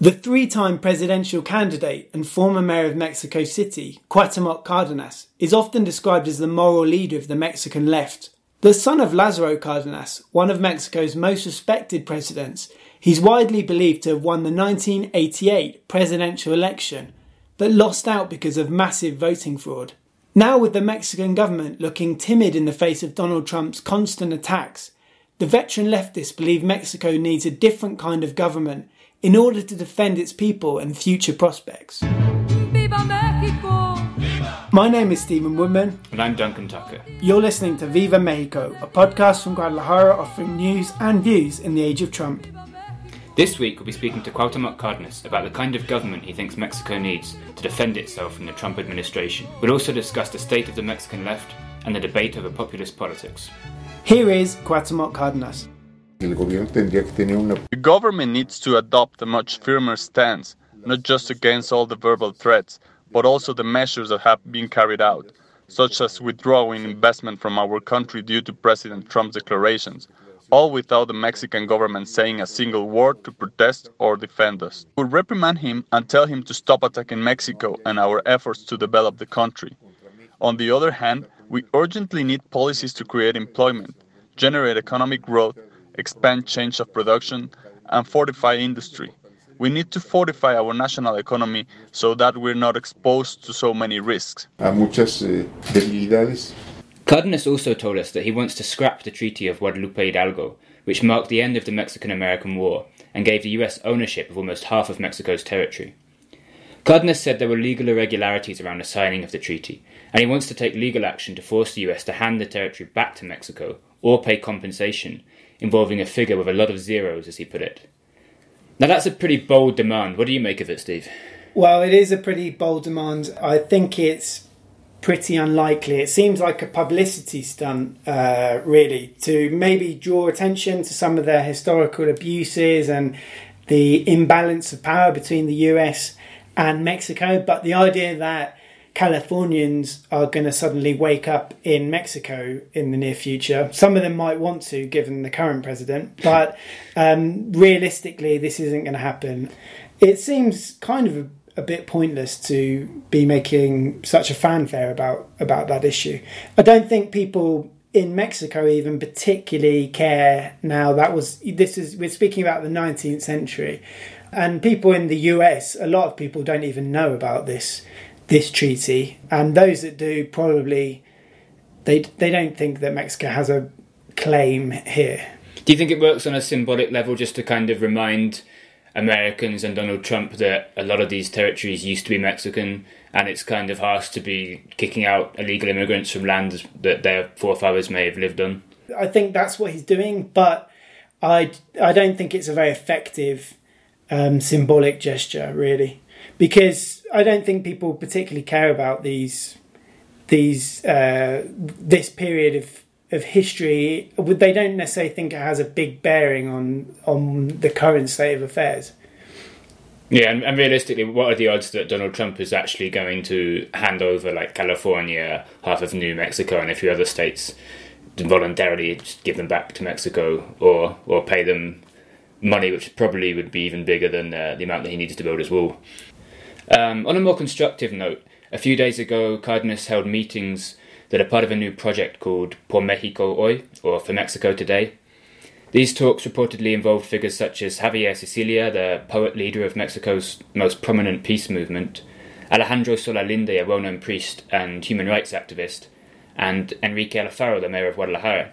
The three time presidential candidate and former mayor of Mexico City, Cuauhtemoc Cardenas, is often described as the moral leader of the Mexican left. The son of Lázaro Cárdenas, one of Mexico's most respected presidents, he's widely believed to have won the 1988 presidential election, but lost out because of massive voting fraud. Now, with the Mexican government looking timid in the face of Donald Trump's constant attacks, the veteran leftists believe Mexico needs a different kind of government in order to defend its people and future prospects. My name is Stephen Woodman. And I'm Duncan Tucker. You're listening to Viva Mexico, a podcast from Guadalajara offering news and views in the age of Trump. This week we'll be speaking to Cuauhtemoc Cardenas about the kind of government he thinks Mexico needs to defend itself from the Trump administration. We'll also discuss the state of the Mexican left and the debate over populist politics. Here is Cuauhtemoc Cardenas. The government needs to adopt a much firmer stance, not just against all the verbal threats, but also the measures that have been carried out, such as withdrawing investment from our country due to President Trump's declarations, all without the Mexican government saying a single word to protest or defend us. We reprimand him and tell him to stop attacking Mexico and our efforts to develop the country. On the other hand, we urgently need policies to create employment, generate economic growth, expand change of production, and fortify industry. We need to fortify our national economy so that we're not exposed to so many risks. A muchas eh. Cardenas also told us that he wants to scrap the Treaty of Guadalupe Hidalgo, which marked the end of the Mexican American War and gave the US ownership of almost half of Mexico's territory. Cardenas said there were legal irregularities around the signing of the treaty, and he wants to take legal action to force the US to hand the territory back to Mexico or pay compensation, involving a figure with a lot of zeros, as he put it. Now, that's a pretty bold demand. What do you make of it, Steve? Well, it is a pretty bold demand. I think it's pretty unlikely. It seems like a publicity stunt, uh, really, to maybe draw attention to some of their historical abuses and the imbalance of power between the US and Mexico. But the idea that Californians are going to suddenly wake up in Mexico in the near future. Some of them might want to, given the current president, but um, realistically, this isn't going to happen. It seems kind of a, a, bit pointless to be making such a fanfare about about that issue. I don't think people in Mexico even particularly care now. That was this is we're speaking about the 19th century. And people in the US, a lot of people don't even know about this this treaty, and those that do probably they they don't think that Mexico has a claim here. Do you think it works on a symbolic level just to kind of remind Americans and Donald Trump that a lot of these territories used to be Mexican and it's kind of harsh to be kicking out illegal immigrants from lands that their forefathers may have lived on? I think that's what he's doing, but I, I don't think it's a very effective um, symbolic gesture, really because I don't think people particularly care about these these uh, this period of of history. They don't necessarily think it has a big bearing on on the current state of affairs. Yeah, and, and, realistically, what are the odds that Donald Trump is actually going to hand over like California, half of New Mexico, and a few other states voluntarily give them back to Mexico, or or pay them money, which probably would be even bigger than uh, the amount that he needs to build his wall? Um, on a more constructive note, a few days ago, Cardenas held meetings that are part of a new project called Por Mexico Hoy, or For Mexico Today. These talks reportedly involved figures such as Javier Sicilia, the poet leader of Mexico's most prominent peace movement, Alejandro Solalinde, a well known priest and human rights activist, and Enrique Alfaro, the mayor of Guadalajara.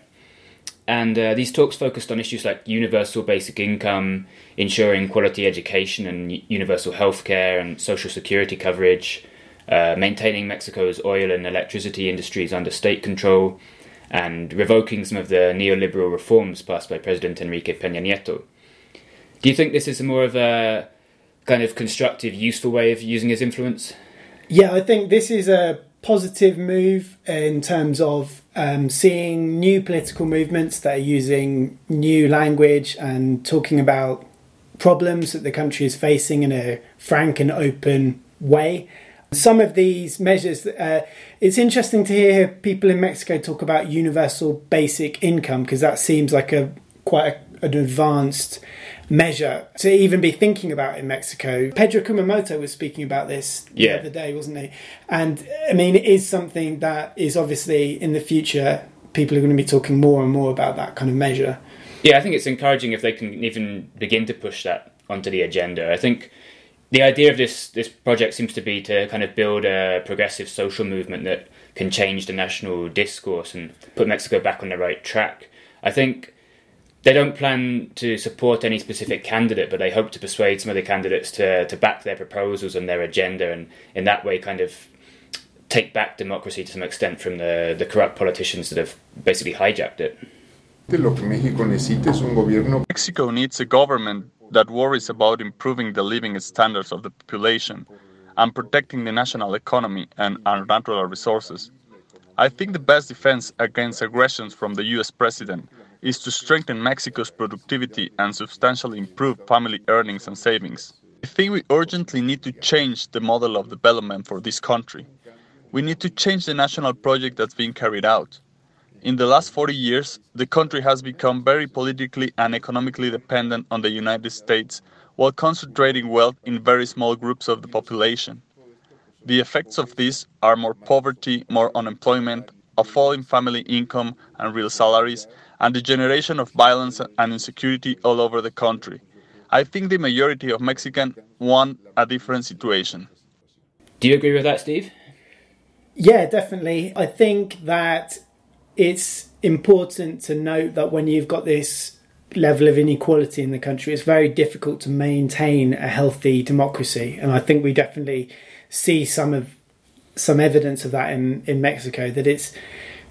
And uh, these talks focused on issues like universal basic income, ensuring quality education and universal healthcare and social security coverage, uh, maintaining Mexico's oil and electricity industries under state control, and revoking some of the neoliberal reforms passed by President Enrique Peña Nieto. Do you think this is more of a kind of constructive, useful way of using his influence? Yeah, I think this is a positive move in terms of um, seeing new political movements that are using new language and talking about problems that the country is facing in a frank and open way. Some of these measures, uh, it's interesting to hear people in Mexico talk about universal basic income because that seems like a quite a, an advanced measure to even be thinking about in Mexico. Pedro Kumamoto was speaking about this the other day, wasn't he? And I mean, it is something that is obviously in the future, people are going to be talking more and more about that kind of measure. Yeah, I think it's encouraging if they can even begin to push that onto the agenda. I think the idea of this this project seems to be to kind of build a progressive social movement that can change the national discourse and put Mexico back on the right track. I think they don't plan to support any specific candidate, but they hope to persuade some of the candidates to to back their proposals and their agenda, and in that way, kind of take back democracy to some extent from the the corrupt politicians that have basically hijacked it. Lo México necesita es un gobierno Mexico needs a government that worries about improving the living standards of the population and protecting the national economy and our natural resources. I think the best defense against aggressions from the US president is to strengthen Mexico's productivity and substantially improve family earnings and savings. I think we urgently need to change the model of development for this country. We need to change the national project that's being carried out. In the last 40 years, the country has become very politically and economically dependent on the United States while concentrating wealth in very small groups of the population. The effects of this are more poverty, more unemployment, a fall in family income and real salaries, and the generation of violence and insecurity all over the country. I think the majority of Mexicans want a different situation. Do you agree with that, Steve? Yeah, definitely. I think that it's important to note that when you've got this level of inequality in the country, it's very difficult to maintain a healthy democracy. And I think we definitely see some of some evidence of that in, in Mexico. That it's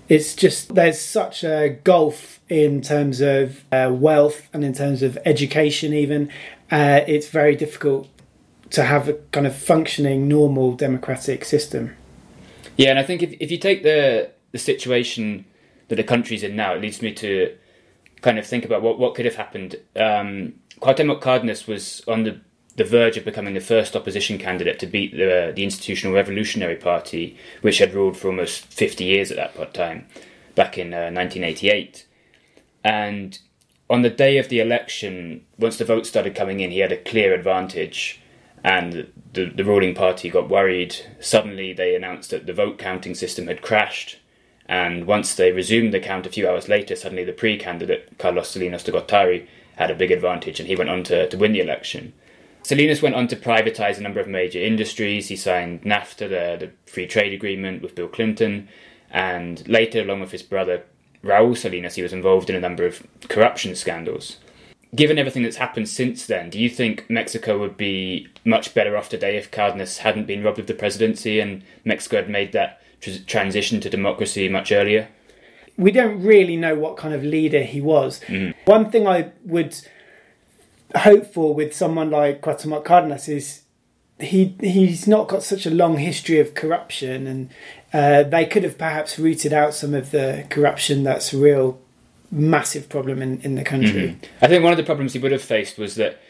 it's just there's such a gulf in terms of uh, wealth and in terms of education. Even uh, it's very difficult to have a kind of functioning normal democratic system. Yeah, and I think if if you take the the situation that the country's in now, it leads me to kind of think about what what could have happened. Um, Cárdenas was on the the verge of becoming the first opposition candidate to beat the the Institutional Revolutionary Party, which had ruled for almost fifty years at that time, back in uh, 1988. And on the day of the election, once the votes started coming in, he had a clear advantage and the, the ruling party got worried. Suddenly, they announced that the vote counting system had crashed. And once they resumed the count a few hours later, suddenly the PRI candidate, Carlos Salinas de Gortari, had a big advantage and he went on to, to win the election. Salinas went on to privatize a number of major industries. He signed NAFTA, the, the free trade agreement with Bill Clinton. And later, along with his brother Raul Salinas, he was involved in a number of corruption scandals given everything that's happened since then, do you think Mexico would be much better off today if Cardenas hadn't been robbed of the presidency and Mexico had made that tr- transition to democracy much earlier? we don't really know what kind of leader he was. Mm. One thing I would hope for with someone like Cuauhtemoc Cárdenas is he he's not got such a long history of corruption, and uh, they could have perhaps rooted out some of the corruption that's a real massive problem in, in the country. I think one of the problems he would have faced was that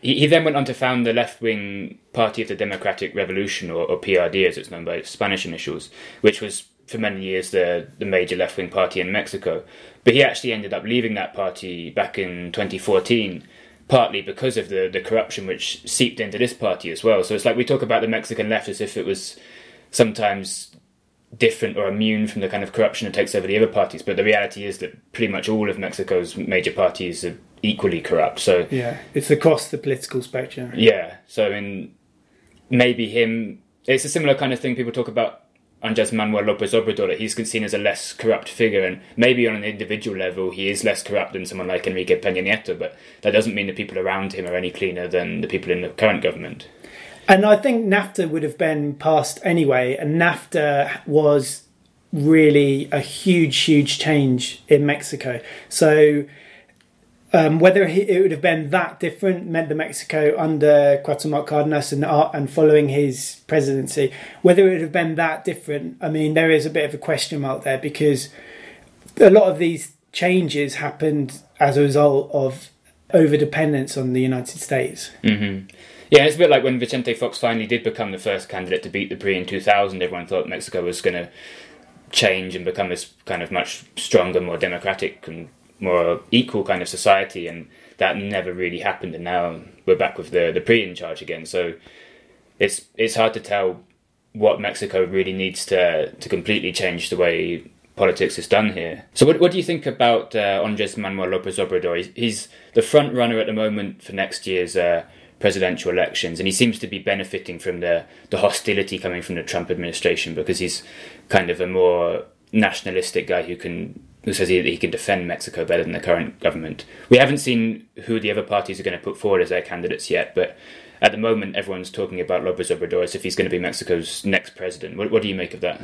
he, he then went on to found the left wing Party of the Democratic Revolution, or, or PRD as it's known by its Spanish initials, which was for many years the, the major left wing party in Mexico. But he actually ended up leaving that party back in 2014, partly because of the, the corruption which seeped into this party as well. So it's like we talk about the Mexican left as if it was sometimes different or immune from the kind of corruption that takes over the other parties. But the reality is that pretty much all of Mexico's major parties are equally corrupt. So Yeah, it's across the political spectrum. yeah, so I mean, maybe him. It's a similar kind of thing people talk about Andres Manuel Lopez Obrador. That he's seen as a less corrupt figure, and maybe on an individual level, he is less corrupt than someone like Enrique Peña Nieto. But that doesn't mean the people around him are any cleaner than the people in the current government. And I think NAFTA would have been passed anyway, and NAFTA was really a huge, huge change in Mexico. So um, whether he, it would have been that different meant the Mexico under Cuauhtemoc Cárdenas and uh, and following his presidency, whether it would have been that different, I mean, there is a bit of a question mark there because a lot of these changes happened as a result of over dependence on the United States. hmm Yeah, it's a bit like when Vicente Fox finally did become the first candidate to beat the PRI in 2000. Everyone thought Mexico was going to change and become this kind of much stronger, more democratic, and more equal kind of society. And that never really happened, and now we're back with the the PRI in charge again. So it's it's hard to tell what Mexico really needs to to completely change the way politics is done here. So, what, what do you think about uh, Andres Manuel Lopez Obrador? He's, he's, the front runner at the moment for next year's uh, presidential elections, and he seems to be benefiting from the the hostility coming from the Trump administration because he's kind of a more nationalistic guy who can who says he, he can defend Mexico better than the current government. We haven't seen who the other parties are going to put forward as their candidates yet, but at the moment, everyone's talking about Lopez Obrador as if he's going to be Mexico's next president. What, what do you make of that?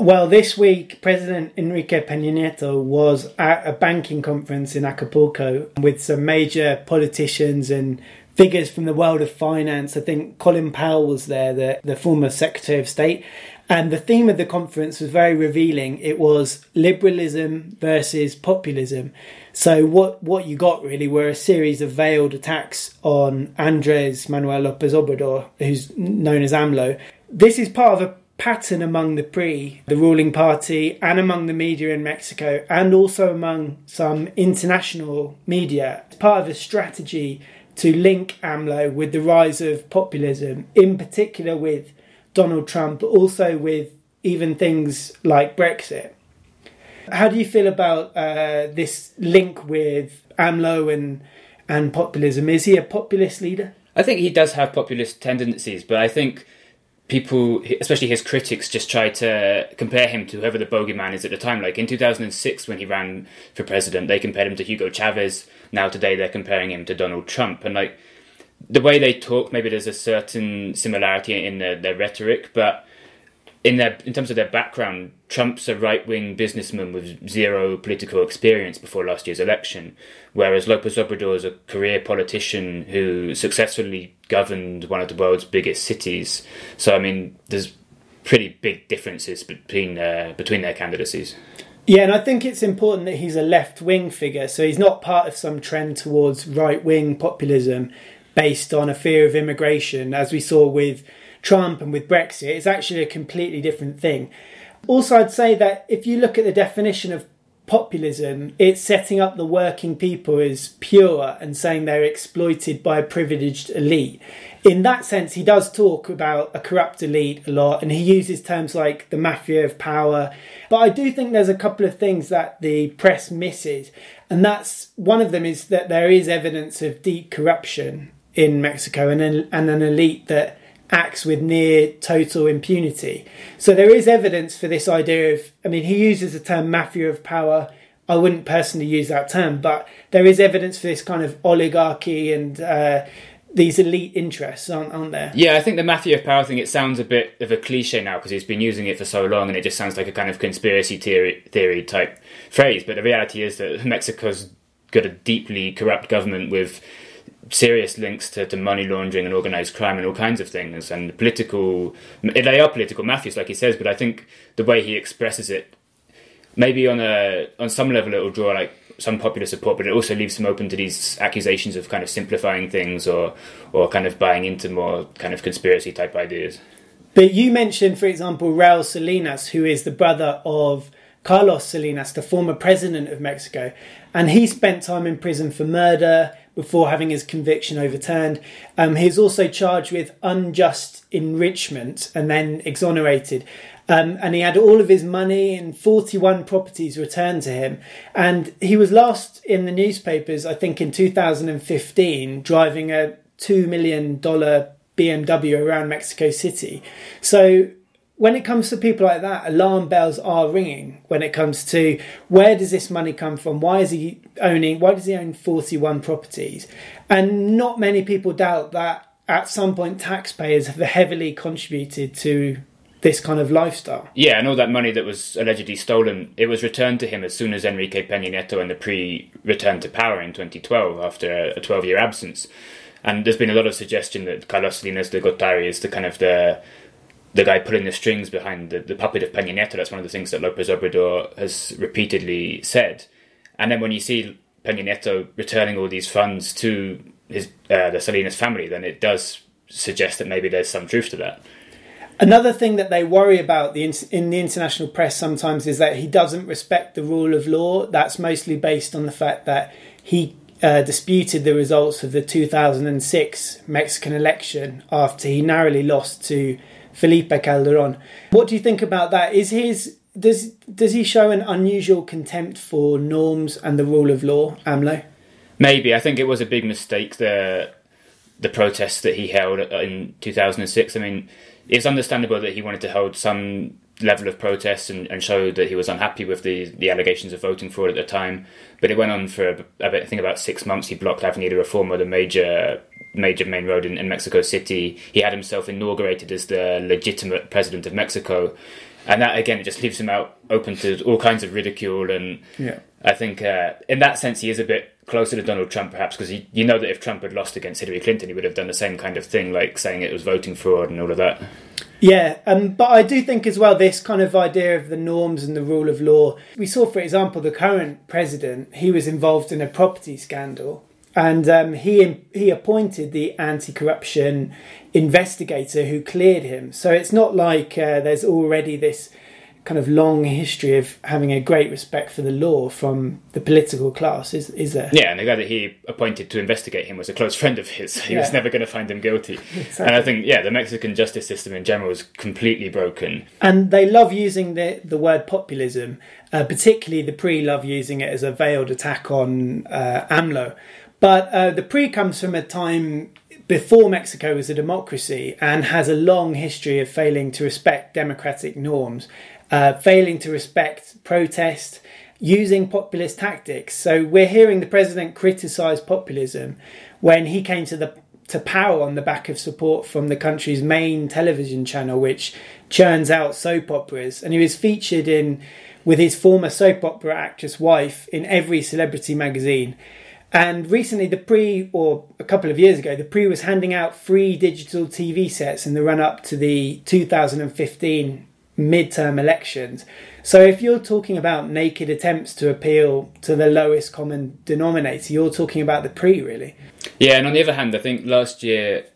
Well, this week, President Enrique Peña Nieto was at a banking conference in Acapulco with some major politicians and figures from the world of finance. I think Colin Powell was there, the, the former Secretary of State. And the theme of the conference was very revealing. It was liberalism versus populism. So what what you got really were a series of veiled attacks on Andres Manuel Lopez Obrador, who's known as AMLO. This is part of a pattern among the PRI, the ruling party, and among the media in Mexico, and also among some international media. It's part of a strategy to link AMLO with the rise of populism, in particular with Donald Trump, but also with even things like Brexit. How do you feel about uh, this link with AMLO and and populism? Is he a populist leader? I think he does have populist tendencies, but I think people, especially his critics, just try to compare him to whoever the bogeyman is at the time. Like in 2006, when he ran for president, they compared him to Hugo Chavez. Now today, they're comparing him to Donald Trump, and like the way they talk, maybe there's a certain similarity in their, their rhetoric, but in their in terms of their background, Trump's a right wing businessman with zero political experience before last year's election, whereas Lopez Obrador is a career politician who successfully governed one of the world's biggest cities. So I mean, there's pretty big differences between uh, between their candidacies. Yeah, and I think it's important that he's a left wing figure, so he's not part of some trend towards right wing populism based on a fear of immigration, as we saw with Trump and with Brexit. It's actually a completely different thing. Also, I'd say that if you look at the definition of populism, it's setting up the working people as pure and saying they're exploited by a privileged elite. In that sense, he does talk about a corrupt elite a lot and he uses terms like the mafia of power. But I do think there's a couple of things that the press misses. And that's one of them is that there is evidence of deep corruption in Mexico and an, and an elite that acts with near total impunity. So there is evidence for this idea of, I mean, he uses the term mafia of power. I wouldn't personally use that term, but there is evidence for this kind of oligarchy and uh, these elite interests, aren't, aren't there? Yeah, I think the mafia of power thing, it sounds a bit of a cliche now because he's been using it for so long and it just sounds like a kind of conspiracy theory, theory type phrase. But the reality is that Mexico's got a deeply corrupt government with serious links to, to money laundering and organized crime and all kinds of things. And political they are political mafias like he says but i think the way he expresses it maybe on a on some level it will draw like some popular support but it also leaves him open to these accusations of kind of simplifying things or or kind of buying into more kind of conspiracy type ideas. But you mentioned for example raul salinas who is the brother of carlos salinas the former president of mexico and he spent time in prison for murder before having his conviction overturned. Um, he was also charged with unjust enrichment and then exonerated. Um, and he had all of his money and 41 properties returned to him. And he was last in the newspapers, I think, in 2015, driving a $2 million BMW around Mexico City. So when it comes to people like that, alarm bells are ringing when it comes to where does this money come from? Why is he owning, why does he own 41 properties? And not many people doubt that at some point taxpayers have heavily contributed to this kind of lifestyle. Yeah, and all that money that was allegedly stolen, it was returned to him as soon as Enrique Peña Nieto and the PRI returned to power in 2012 after a 12 year absence. And there's been a lot of suggestion that Carlos Salinas de Gortari is the kind of the the guy pulling the strings behind the, the puppet of Peña Nieto. That's one of the things that Lopez Obrador has repeatedly said. And then when you see Peña Nieto returning all these funds to his uh, the Salinas family, then it does suggest that maybe there's some truth to that. Another thing that they worry about the in the international press sometimes is that he doesn't respect the rule of law. That's mostly based on the fact that he uh, disputed the results of the 2006 Mexican election after he narrowly lost to Felipe Calderon. What do you think about that? Is his does does he show an unusual contempt for norms and the rule of law, AMLO? Maybe I think it was a big mistake the the protests that he held in 2006. I mean, it's understandable that he wanted to hold some level of protest and, and showed that he was unhappy with the, the allegations of voting fraud at the time. But it went on for I think about six months. He blocked Avenida Reforma, the major major main road in, in Mexico City. He had himself inaugurated as the legitimate president of Mexico and that again it just leaves him out open to all kinds of ridicule and yeah. I think uh, in that sense he is a bit closer to Donald Trump perhaps because you know that if Trump had lost against Hillary Clinton he would have done the same kind of thing like saying it was voting fraud and all of that yeah um, but I do think as well this kind of idea of the norms and the rule of law we saw for example the current president he was involved in a property scandal and um, he he appointed the anti-corruption investigator who cleared him. So it's not like uh, there's already this kind of long history of having a great respect for the law from the political class, is is there? Yeah, and the guy that he appointed to investigate him was a close friend of his. He yeah. was never going to find him guilty. Exactly. And I think, yeah, the Mexican justice system in general is completely broken. And they love using the the word populism, uh, particularly the PRI love using it as a veiled attack on uh, AMLO. But uh, the PRI comes from a time before Mexico was a democracy and has a long history of failing to respect democratic norms, uh, failing to respect protest, using populist tactics. So we're hearing the president criticize populism when he came to the to power on the back of support from the country's main television channel, which churns out soap operas, and he was featured in with his former soap opera actress wife in every celebrity magazine. And recently, the PRI, or a couple of years ago, the PRI was handing out free digital TV sets in the run up to the 2015 midterm elections. So, if you're talking about naked attempts to appeal to the lowest common denominator, you're talking about the PRI, really. Yeah, and on the other hand, I think last year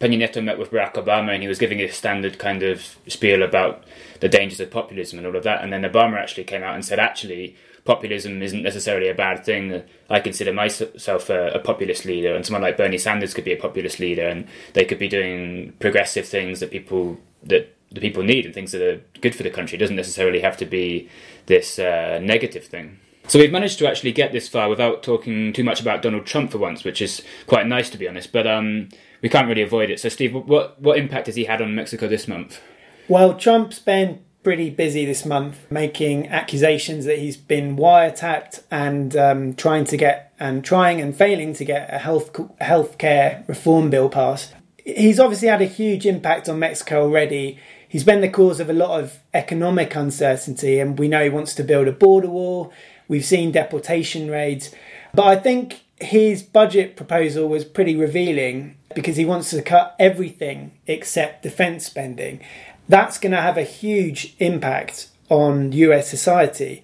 Peña Nieto met with Barack Obama and he was giving a standard kind of spiel about the dangers of populism and all of that. And then Obama actually came out and said, actually, populism isn't necessarily a bad thing. I consider myself a, a, populist leader, and someone like Bernie Sanders could be a populist leader, and they could be doing progressive things that people that the people need and things that are good for the country. It doesn't necessarily have to be this uh, negative thing. So we've managed to actually get this far without talking too much about Donald Trump for once, which is quite nice to be honest. But um, we can't really avoid it. So, Steve, what what impact has he had on Mexico this month? Well, Trump's been pretty busy this month making accusations that he's been wiretapped and um, trying to get and trying and failing to get a health healthcare reform bill passed. He's obviously had a huge impact on Mexico already. He's been the cause of a lot of economic uncertainty, and we know he wants to build a border wall. We've seen deportation raids, but I think his budget proposal was pretty revealing because he wants to cut everything except defense spending that's going to have a huge impact on US society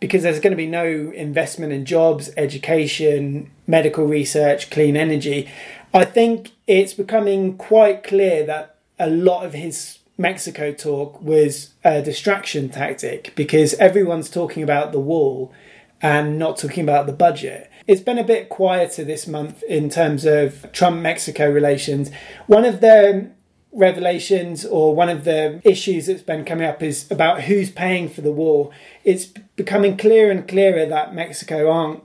because there's going to be no investment in jobs, education, medical research, clean energy. I think it's becoming quite clear that a lot of his Mexico talk was a distraction tactic because everyone's talking about the wall and not talking about the budget. It's been a bit quieter this month in terms of Trump Mexico relations. One of the revelations or one of the issues that's been coming up is about who's paying for the war. It's becoming clearer and clearer that Mexico aren't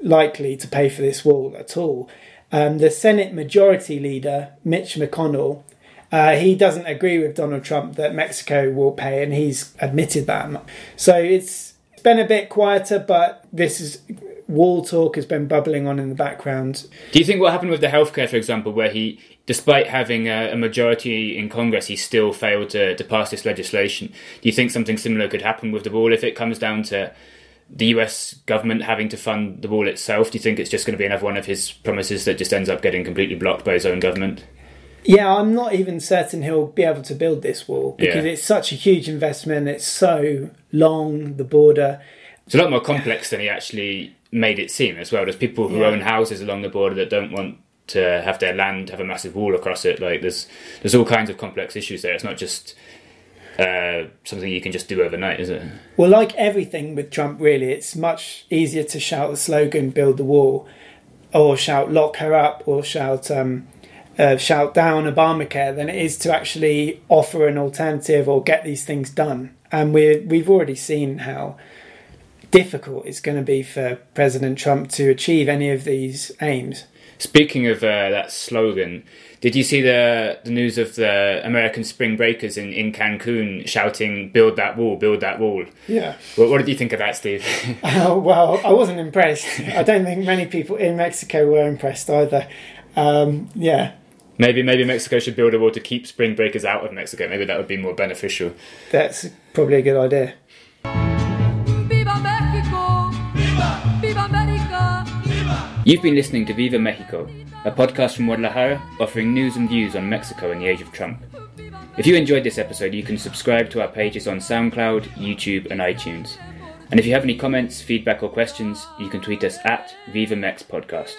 likely to pay for this wall at all. Um, the Senate Majority Leader, Mitch McConnell, uh, he doesn't agree with Donald Trump that Mexico will pay, and he's admitted that. So it's been a bit quieter, but this is wall talk has been bubbling on in the background. Do you think what happened with the healthcare, for example, where he, despite having a, a majority in Congress, he still failed to, to pass this legislation? Do you think something similar could happen with the wall if it comes down to the US government having to fund the wall itself? Do you think it's just going to be another one of his promises that just ends up getting completely blocked by his own government? Yeah, I'm not even certain he'll be able to build this wall because yeah. it's such a huge investment. It's so long, the border. It's a lot more complex than he actually made it seem as well. There's people who yeah. own houses along the border that don't want to have their land have a massive wall across it. Like there's there's all kinds of complex issues there. It's not just uh, something you can just do overnight, is it? Well, like everything with Trump, really, it's much easier to shout the slogan "Build the wall." or shout lock her up or shout um, uh, shout down Obamacare than it is to actually offer an alternative or get these things done. And we we've already seen how difficult it's going to be for President Trump to achieve any of these aims. Speaking of uh, that slogan, did you see the the news of the American spring breakers in, in Cancun shouting "Build that wall, build that wall"? Yeah. What, what did you think of that, Steve? Uh, well, I wasn't impressed. I don't think many people in Mexico were impressed either. Um, yeah, maybe maybe Mexico should build a wall to keep spring breakers out of Mexico. Maybe that would be more beneficial. that's probably a good idea. You've been listening to Viva Mexico, a podcast from Guadalajara offering news and views on Mexico in the age of Trump. If you enjoyed this episode, you can subscribe to our pages on SoundCloud, YouTube, and iTunes. And if you have any comments, feedback, or questions, you can tweet us at VivaMex Podcast.